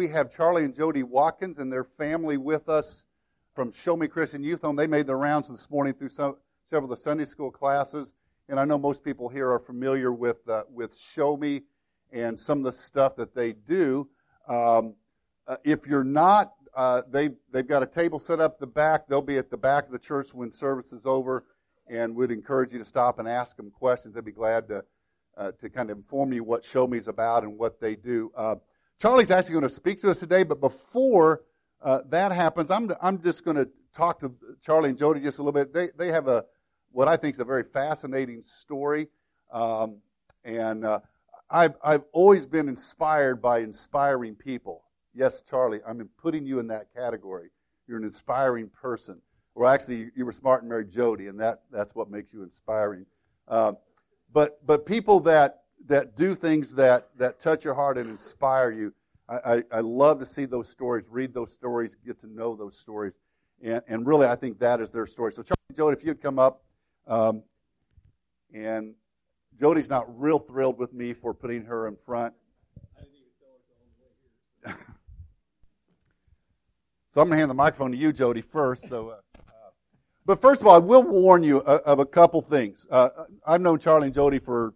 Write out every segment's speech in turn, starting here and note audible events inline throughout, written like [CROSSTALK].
we have Charlie and Jody Watkins and their family with us from Show Me Christian Youth Home. They made their rounds this morning through some, several of the Sunday school classes, and I know most people here are familiar with uh, with Show Me and some of the stuff that they do. Um, uh, if you're not, uh, they they've got a table set up the back. They'll be at the back of the church when service is over, and would encourage you to stop and ask them questions. They'd be glad to uh, to kind of inform you what Show Me is about and what they do. Charlie's actually going to speak to us today, but before uh, that happens, I'm, I'm just going to talk to Charlie and Jody just a little bit. They, they have a, what I think is a very fascinating story. Um, and uh, I've, I've always been inspired by inspiring people. Yes, Charlie, I'm putting you in that category. You're an inspiring person. Or actually, you were smart and married Jody, and that, that's what makes you inspiring. Uh, but, but people that, that do things that, that touch your heart and inspire you, I, I, love to see those stories, read those stories, get to know those stories. And, and really, I think that is their story. So, Charlie Jody, if you'd come up, um, and Jody's not real thrilled with me for putting her in front. [LAUGHS] so I'm going to hand the microphone to you, Jody, first. So, uh, uh, but first of all, I will warn you of, of a couple things. Uh, I've known Charlie and Jody for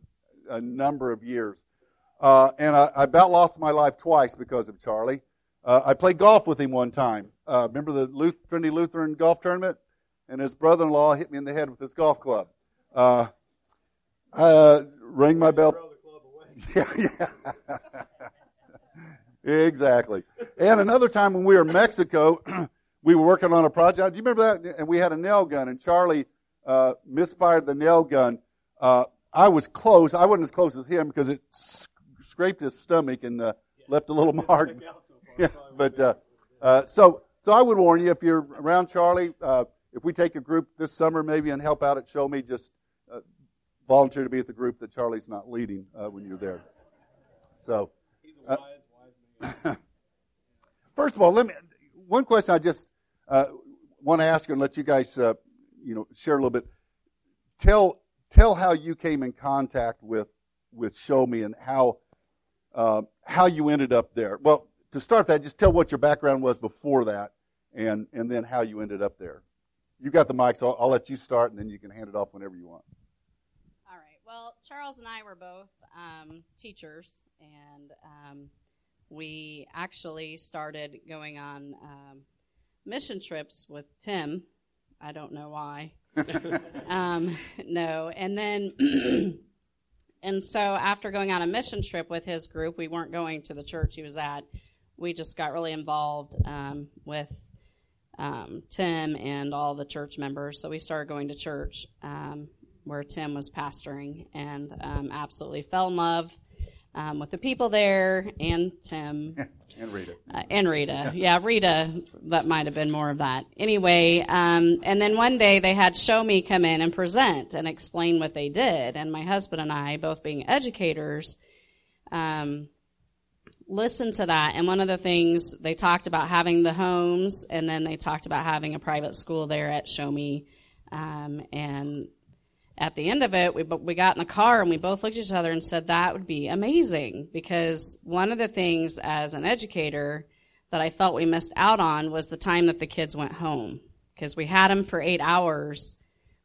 a number of years. Uh, and I, I, about lost my life twice because of Charlie. Uh, I played golf with him one time. Uh, remember the Luth- Trinity Lutheran golf tournament? And his brother-in-law hit me in the head with his golf club. Uh, I rang my bell. [LAUGHS] yeah, yeah. [LAUGHS] exactly. And another time when we were in Mexico, [CLEARS THROAT] we were working on a project. Do you remember that? And we had a nail gun, and Charlie uh, misfired the nail gun. I was close. I wasn't as close as him because it scraped his stomach and uh, left a little mark. yeah, but uh, uh, so so I would warn you if you're around Charlie, uh, if we take a group this summer maybe and help out at Show Me, just uh, volunteer to be at the group that Charlie's not leading uh, when you're there. So. Wise, wise [LAUGHS] first of all, let me. One question I just want to ask you and let you guys, you know, share a little bit. Tell tell how you came in contact with with Show Me and how uh, how you ended up there. Well, to start that, just tell what your background was before that, and and then how you ended up there. You got the mic, so I'll, I'll let you start, and then you can hand it off whenever you want. All right. Well, Charles and I were both um, teachers, and um, we actually started going on um, mission trips with Tim. I don't know why. [LAUGHS] um, no, and then [CLEARS THROAT] And so after going on a mission trip with his group, we weren't going to the church he was at. We just got really involved um, with um, Tim and all the church members. So we started going to church um, where Tim was pastoring and um, absolutely fell in love um, with the people there and Tim. [LAUGHS] And Rita. Uh, and Rita. Yeah, Rita, that might have been more of that. Anyway, um, and then one day they had Show Me come in and present and explain what they did. And my husband and I, both being educators, um, listened to that. And one of the things they talked about having the homes, and then they talked about having a private school there at Show Me. Um, and at the end of it, we, we got in the car and we both looked at each other and said that would be amazing because one of the things as an educator that I felt we missed out on was the time that the kids went home because we had them for eight hours,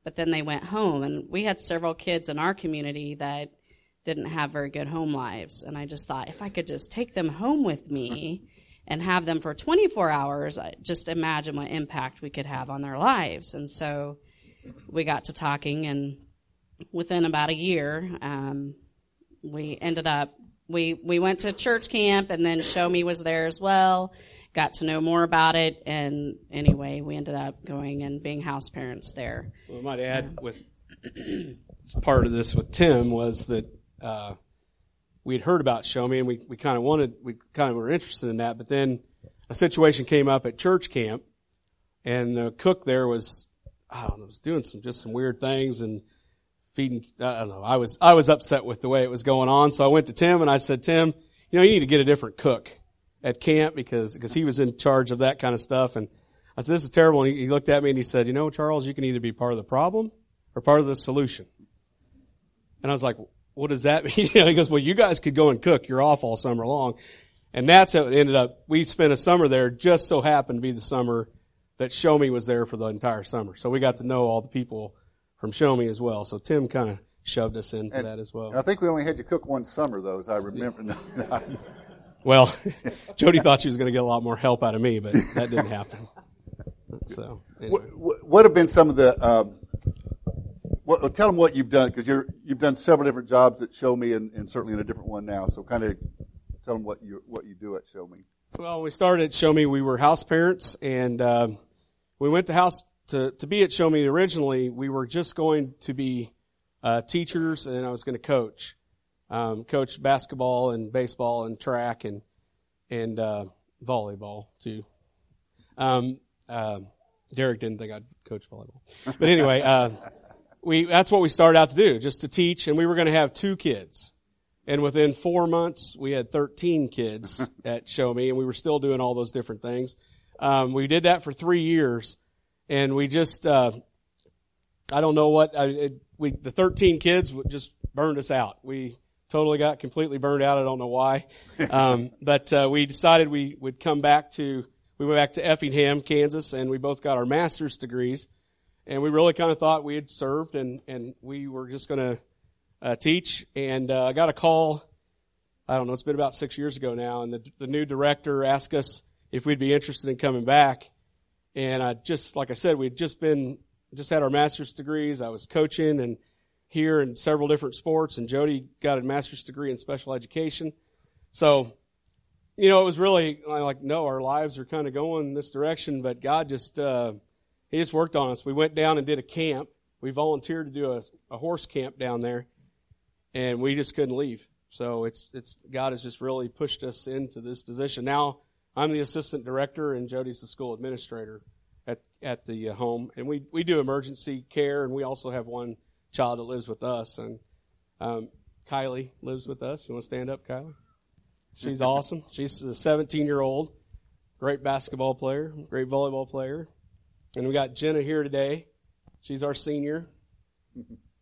but then they went home and we had several kids in our community that didn't have very good home lives. And I just thought if I could just take them home with me and have them for 24 hours, just imagine what impact we could have on their lives. And so, we got to talking, and within about a year, um, we ended up we we went to church camp, and then Show Me was there as well. Got to know more about it, and anyway, we ended up going and being house parents there. Well, I might add with part of this with Tim was that uh, we had heard about Show Me, and we we kind of wanted we kind of were interested in that, but then a situation came up at church camp, and the cook there was I don't know, was doing some just some weird things and feeding. I don't know. I was I was upset with the way it was going on, so I went to Tim and I said, Tim, you know, you need to get a different cook at camp because because he was in charge of that kind of stuff. And I said, this is terrible. And he, he looked at me and he said, you know, Charles, you can either be part of the problem or part of the solution. And I was like, what does that [LAUGHS] mean? he goes, well, you guys could go and cook. You're off all summer long. And that's how it ended up. We spent a summer there, just so happened to be the summer that Show Me was there for the entire summer. So we got to know all the people from Show Me as well. So Tim kind of shoved us into And- that as well. I think we only had to cook one summer, though, as I remember. [LAUGHS] Well, [LAUGHS] Jody thought she was going to get a lot more help out of me, but that didn't [LAUGHS] happen. So, anyway. what, what- have been some of the? Um, what, tell them what you've done because you're you've done several different jobs at Show Me, and, and certainly in a different one now. So, kind of tell them what you what you do at Show Me. Well, we started at Show Me, we were house parents, and um, we went to house to to be at Show Me. Originally, we were just going to be uh, teachers, and I was going to coach, um, coach basketball and baseball and track and and uh, volleyball too. Um, um Derek didn't think I'd coach volleyball, but anyway, uh, we that's what we started out to do, just to teach, and we were going to have two kids. And within four months, we had 13 kids [LAUGHS] at Show Me, and we were still doing all those different things. Um, we did that for three years, and we just, uh, I don't know what, I, it, we, the 13 kids just burned us out. We totally got completely burned out. I don't know why. [LAUGHS] Um, but, uh, we decided we would come back to, we went back to Effingham, Kansas, and we both got our master's degrees. And we really kind of thought we had served and, and we were just going to, uh, teach. And, uh, I got a call, I don't know, it's been about six years ago now, and the, the new director asked us if we'd be interested in coming back. And I just, like I said, we'd just been, just had our master's degrees. I was coaching and here in several different sports, and Jody got a master's degree in special education. So, you know, it was really like, no, our lives are kind of going this direction, but God just, uh, He just worked on us. We went down and did a camp. We volunteered to do a, a horse camp down there, and we just couldn't leave. So it's, it's, God has just really pushed us into this position. Now, I'm the assistant director, and Jody's the school administrator at, at the uh, home. And we, we do emergency care, and we also have one child that lives with us. And um, Kylie lives with us. You want to stand up, Kylie? She's [LAUGHS] awesome. She's a 17 year old, great basketball player, great volleyball player. And we got Jenna here today. She's our senior.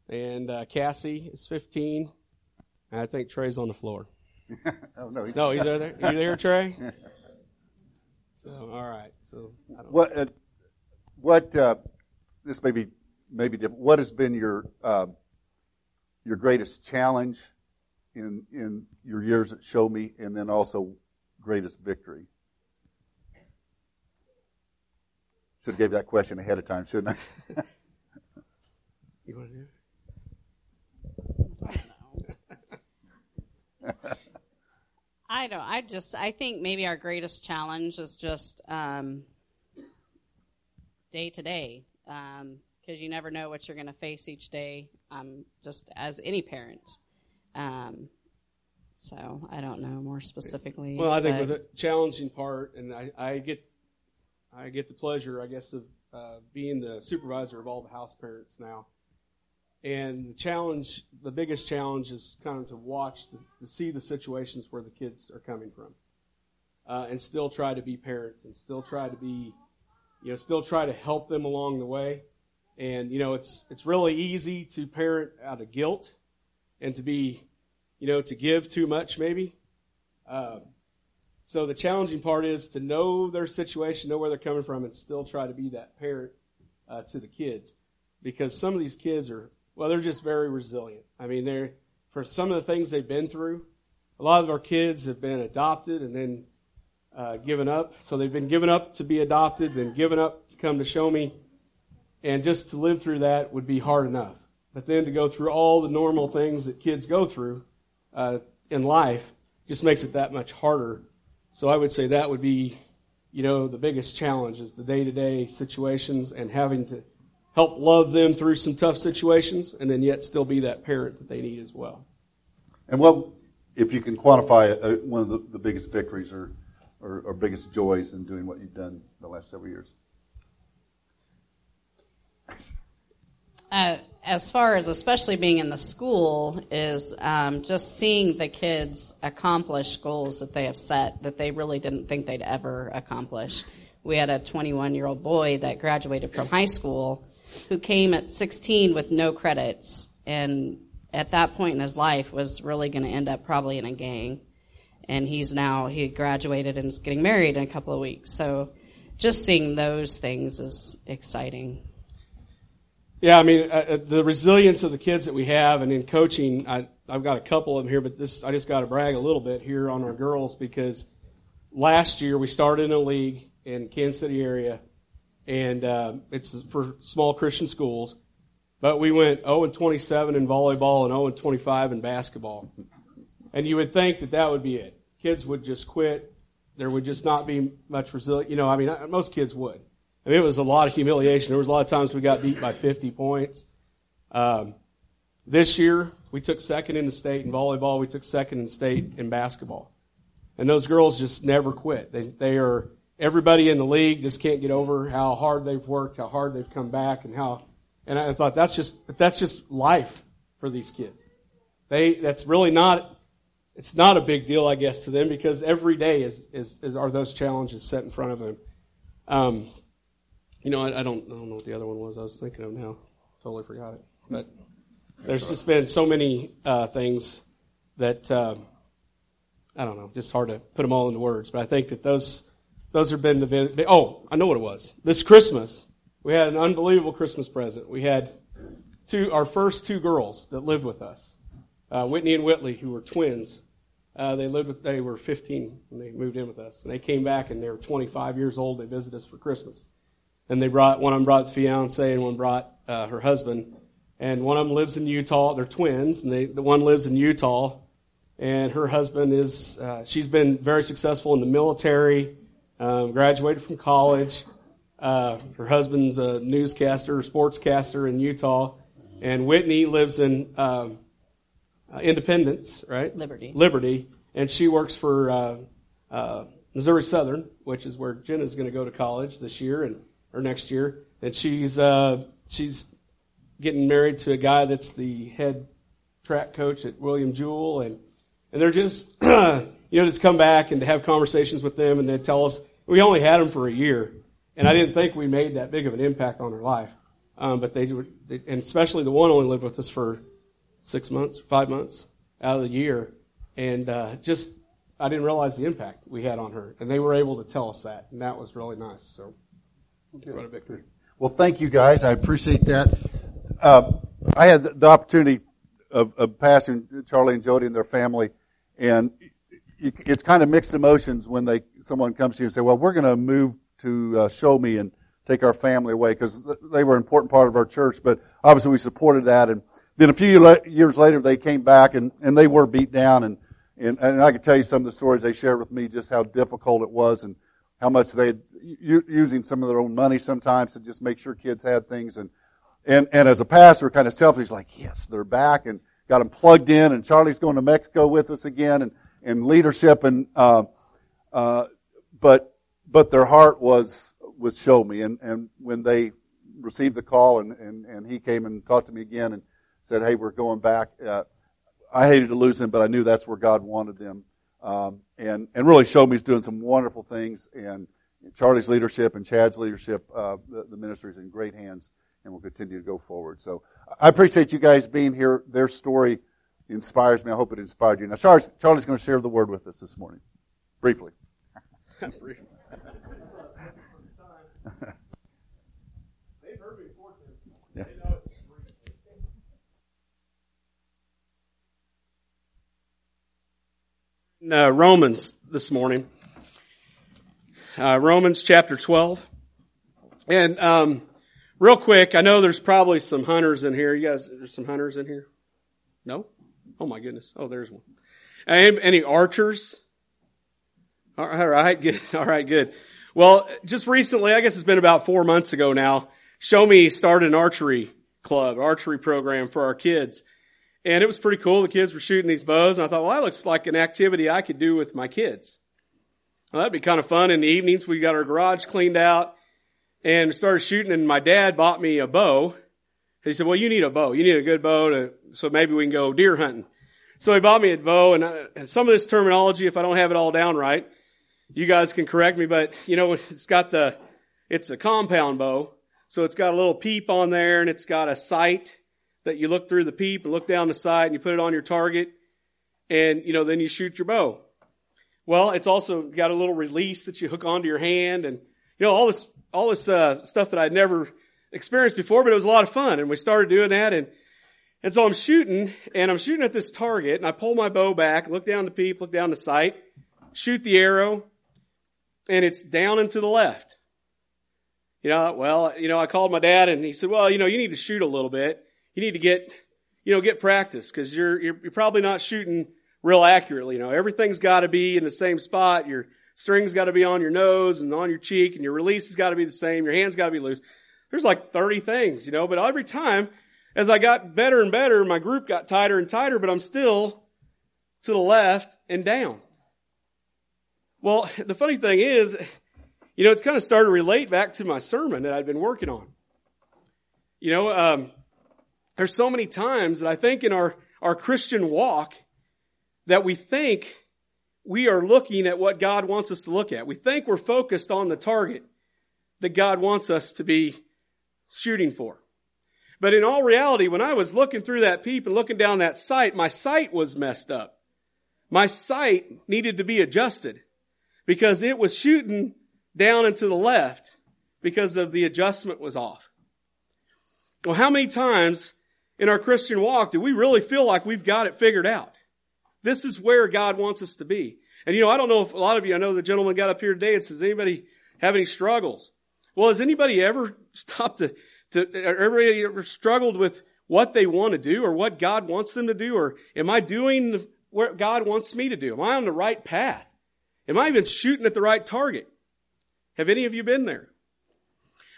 And uh, Cassie is 15. And I think Trey's on the floor. [LAUGHS] Oh no, he- No, he's over there. Are you there, Trey? [LAUGHS] So, all right. So, I don't What uh, what uh, this may be maybe different. What has been your uh, your greatest challenge in in your years at Show Me, and then also greatest victory? Should have gave that question ahead of time, shouldn't I? [LAUGHS] You want to do it? [LAUGHS] [LAUGHS] I don't. I just. I think maybe our greatest challenge is just um, day to day, because you never know what you're going to face each day. Um, just as any parent. Um, so I don't know more specifically. Well, I think with the challenging part, and I, I get, I get the pleasure, I guess, of uh, being the supervisor of all the house parents now. And the challenge, the biggest challenge, is kind of to watch, the, to see the situations where the kids are coming from, uh, and still try to be parents, and still try to be, you know, still try to help them along the way. And you know, it's it's really easy to parent out of guilt, and to be, you know, to give too much maybe. Uh, so the challenging part is to know their situation, know where they're coming from, and still try to be that parent uh, to the kids, because some of these kids are well, they're just very resilient. I mean, they're for some of the things they've been through. A lot of our kids have been adopted and then uh, given up. So they've been given up to be adopted, then given up to come to show me, and just to live through that would be hard enough. But then to go through all the normal things that kids go through uh, in life just makes it that much harder. So I would say that would be, you know, the biggest challenge is the day-to-day situations and having to help love them through some tough situations and then yet still be that parent that they need as well. And what, if you can quantify uh, one of the, the biggest victories or, or, or biggest joys in doing what you've done the last several years? uh, as far as especially being in the school is um, just seeing the kids accomplish goals that they have set that they really didn't think they'd ever accomplish. We had a 21 year old boy that graduated from high school who came at 16 with no credits and at that point in his life was really going to end up probably in a gang and he's now he graduated and is getting married in a couple of weeks. So just seeing those things is exciting. Yeah, I mean, uh, uh, the resilience of the kids that we have, and in coaching, I, I've got a couple of them here, but this I just got to brag a little bit here on our girls because last year we started in a league in Kansas City area, and uh, it's for small Christian schools, but we went 0 and 27 in volleyball and 0 and 25 in basketball, and you would think that that would be it. Kids would just quit. There would just not be much resilience. You know, I mean, most kids would. I mean, it was a lot of humiliation. There was a lot of times we got beat by 50 points. Um, this year, we took second in the state in volleyball. We took second in state in basketball. And those girls just never quit. They, they are, everybody in the league just can't get over how hard they've worked, how hard they've come back, and how, and I thought that's just, that's just life for these kids. They, that's really not, it's not a big deal, I guess, to them because every day is, is, is are those challenges set in front of them. Um, you know, I, I, don't I don't know what the other one was. I was thinking of now. Totally forgot it. But there's just been so many uh, things that uh, I don't know. Just hard to put them all into words. But I think that those those have been the oh I know what it was. This Christmas we had an unbelievable Christmas present. We had two our first two girls that lived with us, uh, Whitney and Whitley, who were twins. Uh, they lived with, they were 15 when they moved in with us, and they came back and they were 25 years old. They visited us for Christmas. And they brought, one of them brought his fiance and one brought uh, her husband. And one of them lives in Utah. They're twins, and they, the one lives in Utah. And her husband is, uh, she's been very successful in the military, um, graduated from college. Uh, her husband's a newscaster, sportscaster in Utah. And Whitney lives in um, uh, Independence, right? Liberty. Liberty. And she works for uh, uh, Missouri Southern, which is where Jenna's going to go to college this year. And or next year, and she's uh, she's getting married to a guy that's the head track coach at William Jewell, and and they're just [CLEARS THROAT] you know just come back and to have conversations with them, and they tell us we only had them for a year, and I didn't think we made that big of an impact on their life, um, but they, were, and especially the one only lived with us for six months, five months out of the year, and uh, just I didn't realize the impact we had on her, and they were able to tell us that, and that was really nice. So. Quite a victory. Well, thank you guys. I appreciate that. Uh, I had the opportunity of, of passing Charlie and Jody and their family, and it's kind of mixed emotions when they someone comes to you and say, "Well, we're going to move to uh, show me and take our family away," because they were an important part of our church. But obviously, we supported that, and then a few years later, they came back and, and they were beat down, and, and and I could tell you some of the stories they shared with me, just how difficult it was, and how much they using some of their own money sometimes to just make sure kids had things. And, and, and as a pastor, kind of selfish, like, yes, they're back and got them plugged in. And Charlie's going to Mexico with us again and, and leadership. And, uh, uh, but, but their heart was, was show me. And, and when they received the call and, and, and he came and talked to me again and said, Hey, we're going back. Uh, I hated to lose them, but I knew that's where God wanted them. Um, and, and really showed me he's doing some wonderful things and, Charlie's leadership and Chad's leadership, uh, the, the ministry is in great hands and will continue to go forward. So I appreciate you guys being here. Their story inspires me. I hope it inspired you. Now, Charlie's, Charlie's going to share the word with us this morning, briefly. briefly. Uh, Romans this morning uh, Romans chapter 12. And um, real quick, I know there's probably some hunters in here. You guys, there's some hunters in here? No? Oh my goodness. Oh, there's one. Any, any archers? All right, good. [LAUGHS] All right, good. Well, just recently, I guess it's been about four months ago now, Show Me started an archery club, archery program for our kids. And it was pretty cool. The kids were shooting these bows, and I thought, well, that looks like an activity I could do with my kids. Well, that'd be kind of fun. In the evenings, we got our garage cleaned out and started shooting. And my dad bought me a bow. He said, "Well, you need a bow. You need a good bow to so maybe we can go deer hunting." So he bought me a bow, and, uh, and some of this terminology, if I don't have it all down right, you guys can correct me. But you know, [LAUGHS] it's got the it's a compound bow, so it's got a little peep on there, and it's got a sight that you look through the peep and look down the sight, and you put it on your target, and you know then you shoot your bow. Well, it's also got a little release that you hook onto your hand and, you know, all this, all this, uh, stuff that I'd never experienced before, but it was a lot of fun. And we started doing that and, and so I'm shooting and I'm shooting at this target and I pull my bow back, look down the peep, look down the sight, shoot the arrow and it's down and to the left. You know, well, you know, I called my dad and he said, well, you know, you need to shoot a little bit. You need to get, you know, get practice because you're, you're, you're probably not shooting real accurately. You know, everything's got to be in the same spot. Your string's got to be on your nose and on your cheek, and your release has got to be the same. Your hand's got to be loose. There's like 30 things, you know, but every time as I got better and better, my group got tighter and tighter, but I'm still to the left and down. Well, [LAUGHS] the funny thing is, you know, it's kind of started to relate back to my sermon that I'd been working on. You know, um, there's so many times that I think in our, our Christian walk, that we think we are looking at what God wants us to look at. We think we're focused on the target that God wants us to be shooting for. But in all reality, when I was looking through that peep and looking down that sight, my sight was messed up. My sight needed to be adjusted because it was shooting down and to the left because of the adjustment was off. Well, how many times in our Christian walk do we really feel like we've got it figured out? This is where God wants us to be. And you know, I don't know if a lot of you, I know the gentleman got up here today and says, anybody have any struggles? Well, has anybody ever stopped to, to, everybody ever struggled with what they want to do or what God wants them to do? Or am I doing what God wants me to do? Am I on the right path? Am I even shooting at the right target? Have any of you been there?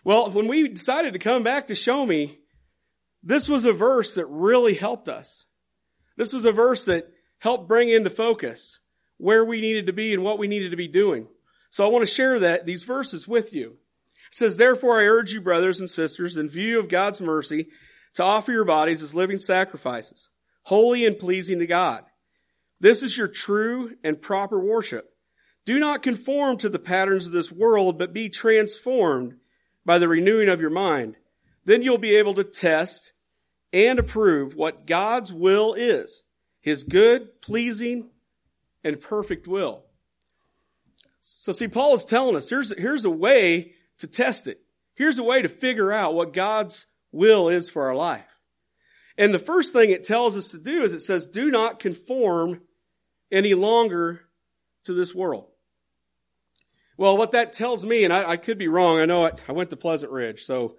Well, when we decided to come back to show me, this was a verse that really helped us. This was a verse that helped bring into focus where we needed to be and what we needed to be doing. So I want to share that, these verses with you. It says, Therefore I urge you, brothers and sisters, in view of God's mercy, to offer your bodies as living sacrifices, holy and pleasing to God. This is your true and proper worship. Do not conform to the patterns of this world, but be transformed by the renewing of your mind. Then you'll be able to test and approve what God's will is his good, pleasing, and perfect will. So see, Paul is telling us here's, here's a way to test it. Here's a way to figure out what God's will is for our life. And the first thing it tells us to do is it says, do not conform any longer to this world. Well, what that tells me, and I, I could be wrong, I know I went to Pleasant Ridge, so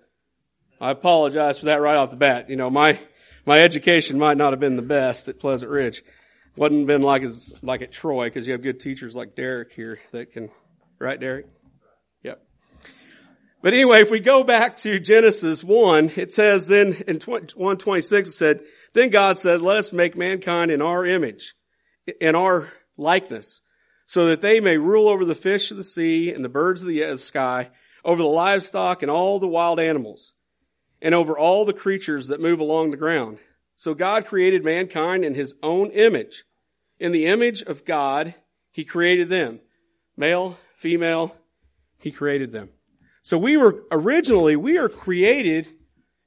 I apologize for that right off the bat. You know, my, my education might not have been the best at Pleasant Ridge. Wasn't have been like as like at Troy because you have good teachers like Derek here that can, right, Derek? But anyway, if we go back to Genesis one, it says then in one twenty six it said, then God said, "Let us make mankind in our image, in our likeness." so that they may rule over the fish of the sea and the birds of the uh, sky, over the livestock and all the wild animals, and over all the creatures that move along the ground. So God created mankind in his own image. In the image of God, he created them. Male, female, he created them. So we were originally, we are created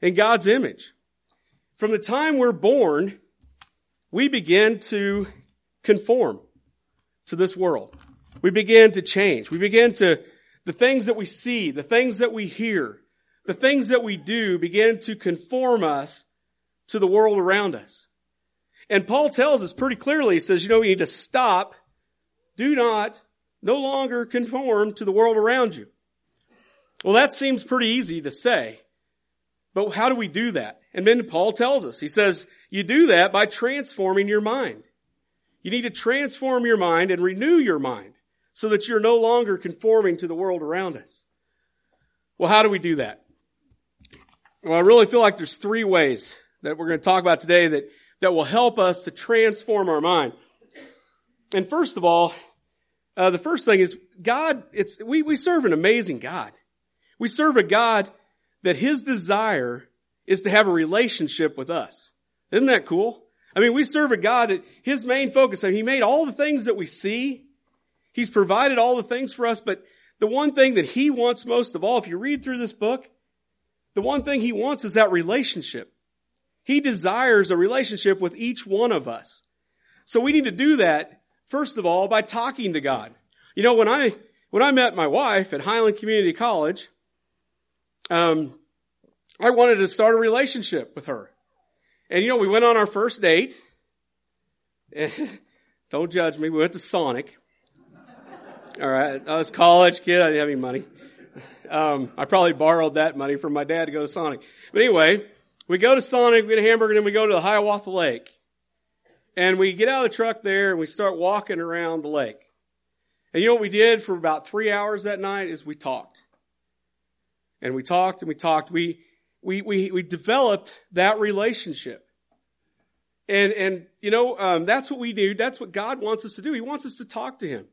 in God's image. From the time we're born, we begin to conform to this world. We begin to change. We begin to, the things that we see, the things that we hear, the things that we do begin to conform us to the world around us. And Paul tells us pretty clearly, he says, you know, we need to stop. Do not, no longer conform to the world around you. Well, that seems pretty easy to say. But how do we do that? And then Paul tells us, he says, you do that by transforming your mind. You need to transform your mind and renew your mind so that you're no longer conforming to the world around us. Well, how do we do that? Well, I really feel like there's three ways that we're going to talk about today that, that will help us to transform our mind. And first of all, uh, the first thing is God, it's, we, we serve an amazing God. We serve a God that his desire is to have a relationship with us. Isn't that cool? I mean, we serve a God that his main focus, I mean, he made all the things that we see. He's provided all the things for us, but the one thing that he wants most of all, if you read through this book, the one thing he wants is that relationship. He desires a relationship with each one of us. So we need to do that first of all, by talking to God. You know, when I, when I met my wife at Highland Community College, um, I wanted to start a relationship with her. And you know, we went on our first date. [LAUGHS] Don't judge me. We went to Sonic. All right. I was a college kid. I didn't have any money. Um, I probably borrowed that money from my dad to go to Sonic. But anyway, we go to Sonic, we get a hamburger, and then we go to the Hiawatha Lake. And we get out of the truck there and we start walking around the lake. And you know what we did for about three hours that night is we talked. And we talked and we talked. We, we, we, we developed that relationship. And, and, you know, um, that's what we do. That's what God wants us to do. He wants us to talk to Him.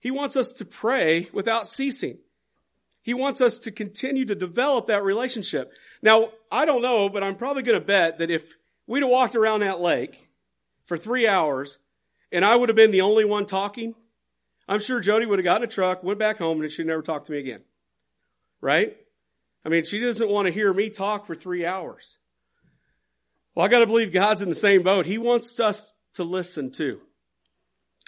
He wants us to pray without ceasing. He wants us to continue to develop that relationship. Now, I don't know, but I'm probably going to bet that if we'd have walked around that lake for three hours and I would have been the only one talking, I'm sure Jody would have gotten a truck, went back home, and she'd never talk to me again. Right? I mean, she doesn't want to hear me talk for three hours. Well, I got to believe God's in the same boat. He wants us to listen too.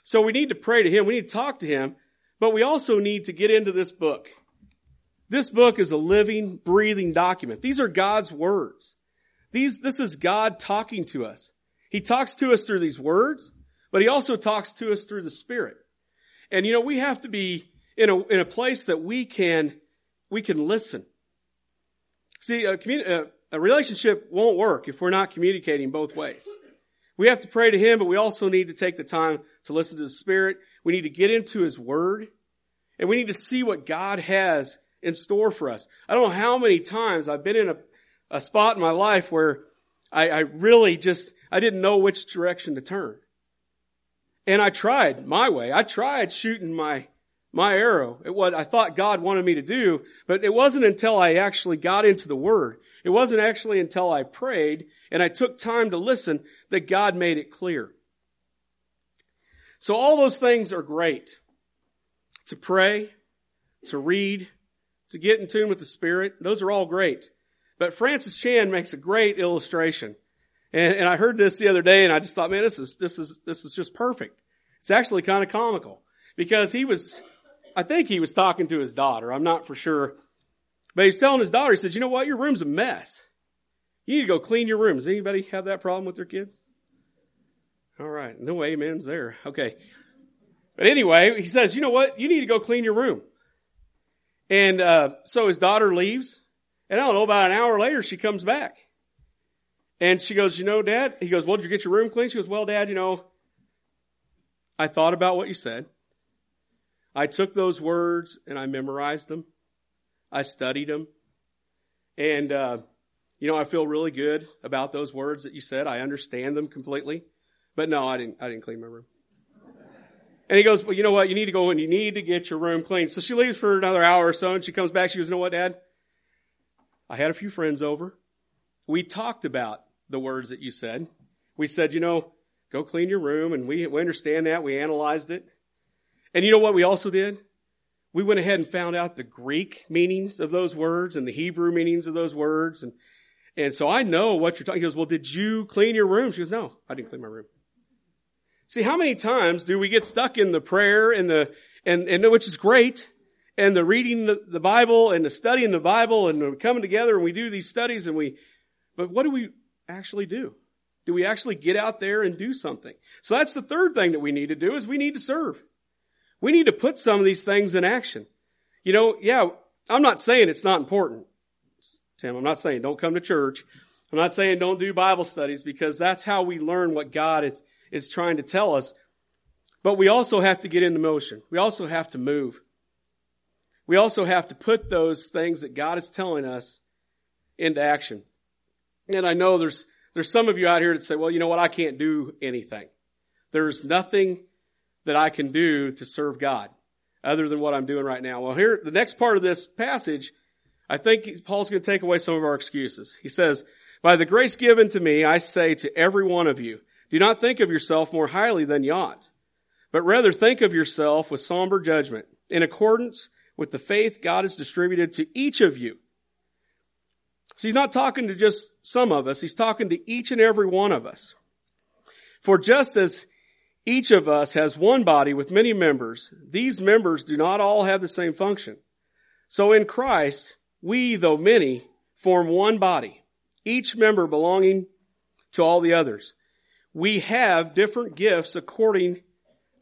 So we need to pray to Him. We need to talk to Him, but we also need to get into this book. This book is a living, breathing document. These are God's words. These, this is God talking to us. He talks to us through these words, but He also talks to us through the Spirit. And you know, we have to be in a, in a place that we can, we can listen. See, a, a, uh, a relationship won't work if we're not communicating both ways. We have to pray to Him, but we also need to take the time to listen to the Spirit. We need to get into His Word. And we need to see what God has in store for us. I don't know how many times I've been in a, a spot in my life where I, I really just, I didn't know which direction to turn. And I tried my way. I tried shooting my, my arrow at what I thought God wanted me to do, but it wasn't until I actually got into the Word. It wasn't actually until I prayed and I took time to listen that God made it clear. So all those things are great. To pray, to read, to get in tune with the Spirit, those are all great. But Francis Chan makes a great illustration. And, and I heard this the other day and I just thought, man, this is, this is, this is just perfect. It's actually kind of comical because he was, I think he was talking to his daughter. I'm not for sure. But he's telling his daughter, he says, you know what? Your room's a mess. You need to go clean your room. Does anybody have that problem with their kids? All right. No amens there. Okay. But anyway, he says, you know what? You need to go clean your room. And uh, so his daughter leaves. And I don't know, about an hour later, she comes back. And she goes, you know, Dad? He goes, well, did you get your room clean? She goes, well, Dad, you know, I thought about what you said. I took those words and I memorized them. I studied them. And, uh, you know, I feel really good about those words that you said. I understand them completely. But no, I didn't, I didn't clean my room. And he goes, well, you know what? You need to go and you need to get your room clean. So she leaves for another hour or so and she comes back. She goes, you know what, Dad? I had a few friends over. We talked about the words that you said. We said, you know, go clean your room. And we, we understand that. We analyzed it. And you know what we also did? We went ahead and found out the Greek meanings of those words and the Hebrew meanings of those words. And, and so I know what you're talking. He goes, well, did you clean your room? She goes, no, I didn't clean my room. See, how many times do we get stuck in the prayer and the, and, and which is great, and the reading the, the Bible and the studying the Bible and coming together and we do these studies and we, but what do we actually do? Do we actually get out there and do something? So that's the third thing that we need to do is we need to serve. We need to put some of these things in action. You know, yeah, I'm not saying it's not important. Tim, I'm not saying don't come to church. I'm not saying don't do Bible studies because that's how we learn what God is, is trying to tell us. But we also have to get into motion. We also have to move. We also have to put those things that God is telling us into action. And I know there's, there's some of you out here that say, well, you know what? I can't do anything. There's nothing that I can do to serve God other than what I'm doing right now. Well, here, the next part of this passage, I think Paul's going to take away some of our excuses. He says, by the grace given to me, I say to every one of you, do not think of yourself more highly than you ought, but rather think of yourself with somber judgment in accordance with the faith God has distributed to each of you. So he's not talking to just some of us. He's talking to each and every one of us. For just as Each of us has one body with many members. These members do not all have the same function. So in Christ, we, though many, form one body, each member belonging to all the others. We have different gifts according,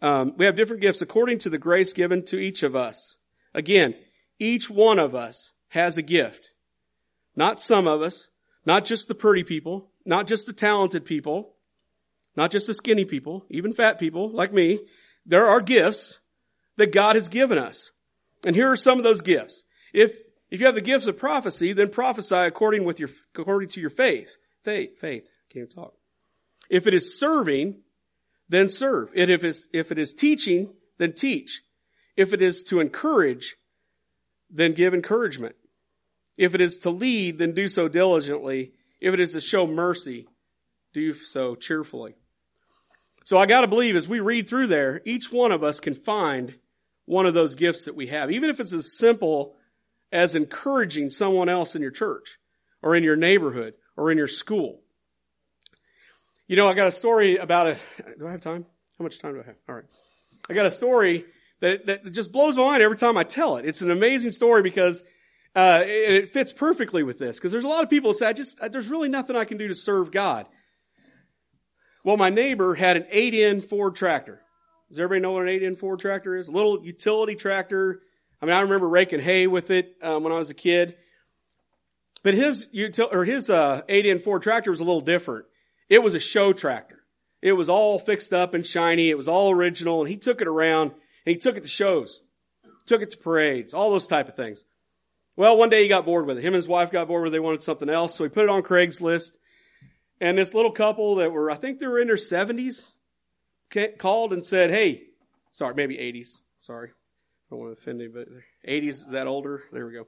um, we have different gifts according to the grace given to each of us. Again, each one of us has a gift. Not some of us, not just the pretty people, not just the talented people, not just the skinny people, even fat people like me. There are gifts that God has given us. And here are some of those gifts. If, if you have the gifts of prophecy, then prophesy according with your, according to your faith. Faith, faith. Can't talk. If it is serving, then serve. And if it's, if it is teaching, then teach. If it is to encourage, then give encouragement. If it is to lead, then do so diligently. If it is to show mercy, do so cheerfully. So I gotta believe as we read through there, each one of us can find one of those gifts that we have, even if it's as simple as encouraging someone else in your church or in your neighborhood or in your school. You know, I got a story about a, do I have time? How much time do I have? All right. I got a story that, that just blows my mind every time I tell it. It's an amazing story because uh, it, it fits perfectly with this because there's a lot of people that say, I just, there's really nothing I can do to serve God. Well, my neighbor had an 8N Ford tractor. Does everybody know what an 8N Ford tractor is? A little utility tractor. I mean, I remember raking hay with it um, when I was a kid. But his util- or his uh, 8N Ford tractor was a little different. It was a show tractor. It was all fixed up and shiny. It was all original, and he took it around and he took it to shows, took it to parades, all those type of things. Well, one day he got bored with it. Him and his wife got bored with it. They wanted something else, so he put it on Craigslist. And this little couple that were, I think they were in their 70s, called and said, Hey, sorry, maybe 80s. Sorry. I don't want to offend anybody. 80s, is that older? There we go.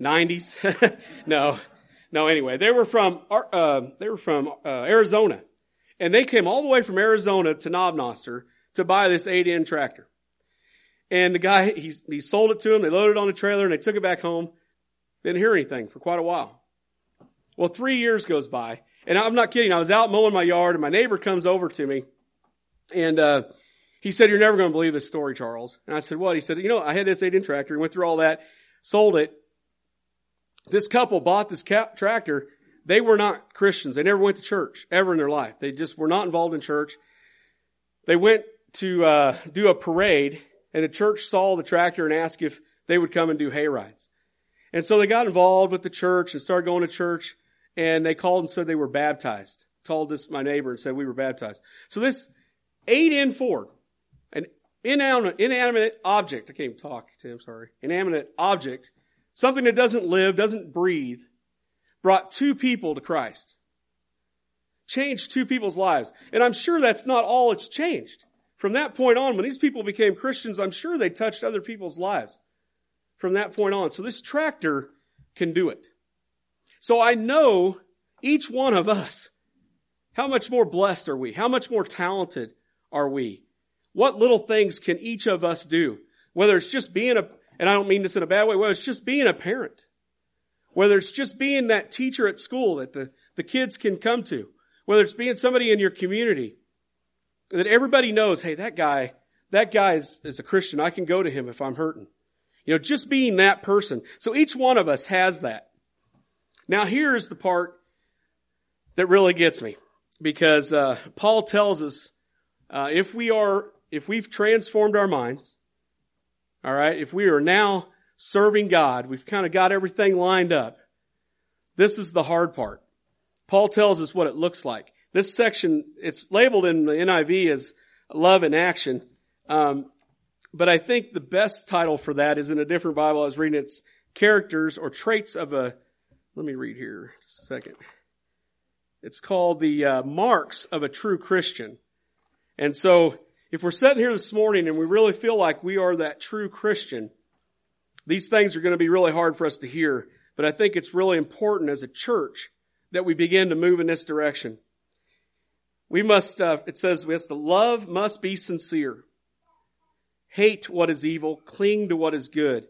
90s? [LAUGHS] no. No, anyway, they were from, uh, they were from, uh, Arizona. And they came all the way from Arizona to Knob Noster to buy this 8N tractor. And the guy, he, he sold it to them. They loaded it on a trailer and they took it back home. Didn't hear anything for quite a while. Well, three years goes by and I'm not kidding. I was out mowing my yard and my neighbor comes over to me and, uh, he said, you're never going to believe this story, Charles. And I said, what? He said, you know, I had this 8 tractor. He went through all that, sold it. This couple bought this tractor. They were not Christians. They never went to church ever in their life. They just were not involved in church. They went to, uh, do a parade and the church saw the tractor and asked if they would come and do hay rides. And so they got involved with the church and started going to church and they called and said they were baptized. Told this my neighbor and said we were baptized. So this 8N Ford, an inanimate, inanimate object. I can't even talk, Tim. Sorry, inanimate object, something that doesn't live, doesn't breathe, brought two people to Christ. Changed two people's lives, and I'm sure that's not all it's changed. From that point on, when these people became Christians, I'm sure they touched other people's lives. From that point on, so this tractor can do it. So I know each one of us, how much more blessed are we? How much more talented are we? What little things can each of us do? Whether it's just being a, and I don't mean this in a bad way, whether it's just being a parent, whether it's just being that teacher at school that the, the kids can come to, whether it's being somebody in your community that everybody knows, hey, that guy, that guy is, is a Christian. I can go to him if I'm hurting. You know, just being that person. So each one of us has that. Now here's the part that really gets me because uh, Paul tells us uh, if we are if we've transformed our minds, all right, if we are now serving God, we've kind of got everything lined up. This is the hard part. Paul tells us what it looks like. This section, it's labeled in the NIV as love in action. Um, but I think the best title for that is in a different Bible. I was reading it's characters or traits of a let me read here just a second. It's called the uh, marks of a true Christian. And so, if we're sitting here this morning and we really feel like we are that true Christian, these things are going to be really hard for us to hear. But I think it's really important as a church that we begin to move in this direction. We must, uh, it says, we have to love must be sincere. Hate what is evil, cling to what is good.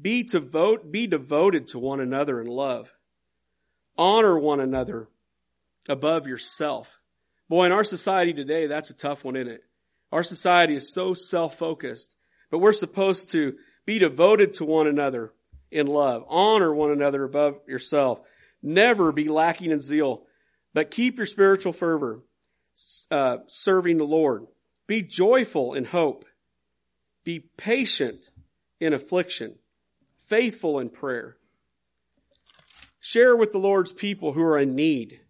Be to vote, be devoted to one another in love. Honor one another above yourself. Boy, in our society today, that's a tough one, isn't it? Our society is so self-focused, but we're supposed to be devoted to one another in love. Honor one another above yourself. Never be lacking in zeal, but keep your spiritual fervor, uh, serving the Lord. Be joyful in hope. Be patient in affliction, faithful in prayer. Share with the Lord's people who are in need.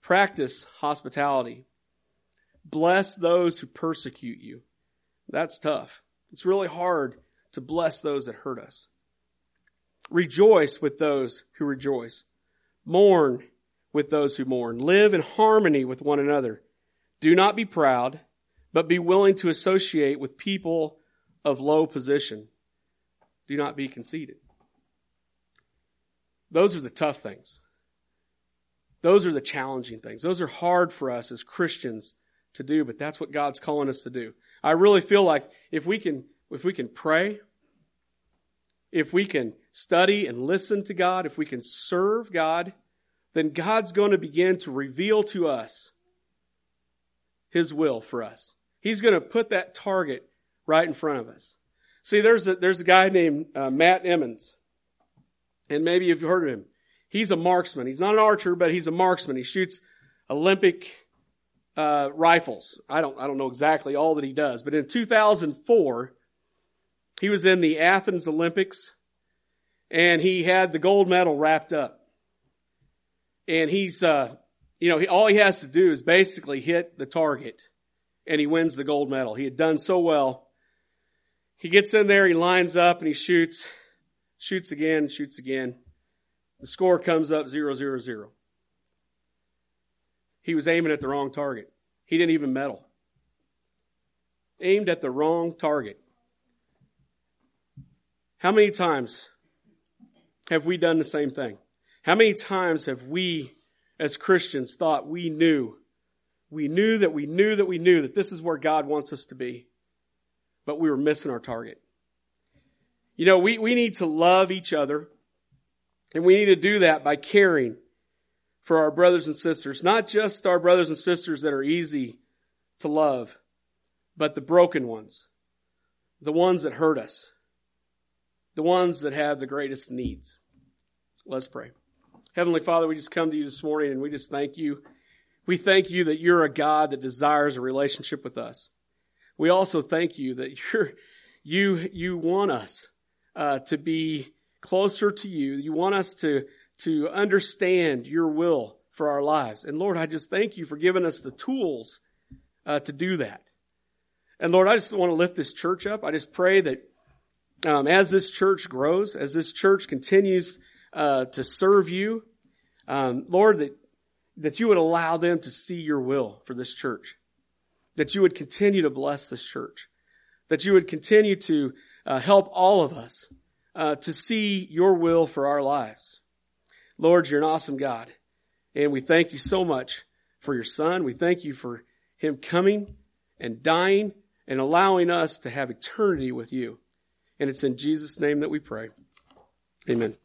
Practice hospitality. Bless those who persecute you. That's tough. It's really hard to bless those that hurt us. Rejoice with those who rejoice. Mourn with those who mourn. Live in harmony with one another. Do not be proud, but be willing to associate with people of low position. Do not be conceited. Those are the tough things. Those are the challenging things. Those are hard for us as Christians to do, but that's what God's calling us to do. I really feel like if we can, if we can pray, if we can study and listen to God, if we can serve God, then God's going to begin to reveal to us His will for us. He's going to put that target right in front of us. See, there's a, there's a guy named uh, Matt Emmons, and maybe you've heard of him. He's a marksman. He's not an archer, but he's a marksman. He shoots Olympic uh, rifles. I don't I don't know exactly all that he does, but in 2004, he was in the Athens Olympics, and he had the gold medal wrapped up. And he's, uh, you know, he, all he has to do is basically hit the target, and he wins the gold medal. He had done so well. He gets in there, he lines up, and he shoots, shoots again, shoots again. The score comes up zero zero zero. He was aiming at the wrong target. He didn't even medal. Aimed at the wrong target. How many times have we done the same thing? How many times have we as Christians thought we knew, we knew that we knew that we knew that this is where God wants us to be, but we were missing our target? You know, we, we need to love each other, and we need to do that by caring for our brothers and sisters, not just our brothers and sisters that are easy to love, but the broken ones, the ones that hurt us, the ones that have the greatest needs. Let's pray. Heavenly Father, we just come to you this morning and we just thank you. We thank you that you're a God that desires a relationship with us. We also thank you that [LAUGHS] you're, you, you want us uh, to be closer to you. You want us to, to understand your will for our lives. And Lord, I just thank you for giving us the tools uh, to do that. And Lord, I just want to lift this church up. I just pray that um, as this church grows, as this church continues uh, to serve you, um, Lord, that that you would allow them to see your will for this church, that you would continue to bless this church, that you would continue to uh, help all of us uh, to see your will for our lives. Lord, you're an awesome God, and we thank you so much for your Son. We thank you for him coming and dying and allowing us to have eternity with you. And it's in Jesus' name that we pray. Amen.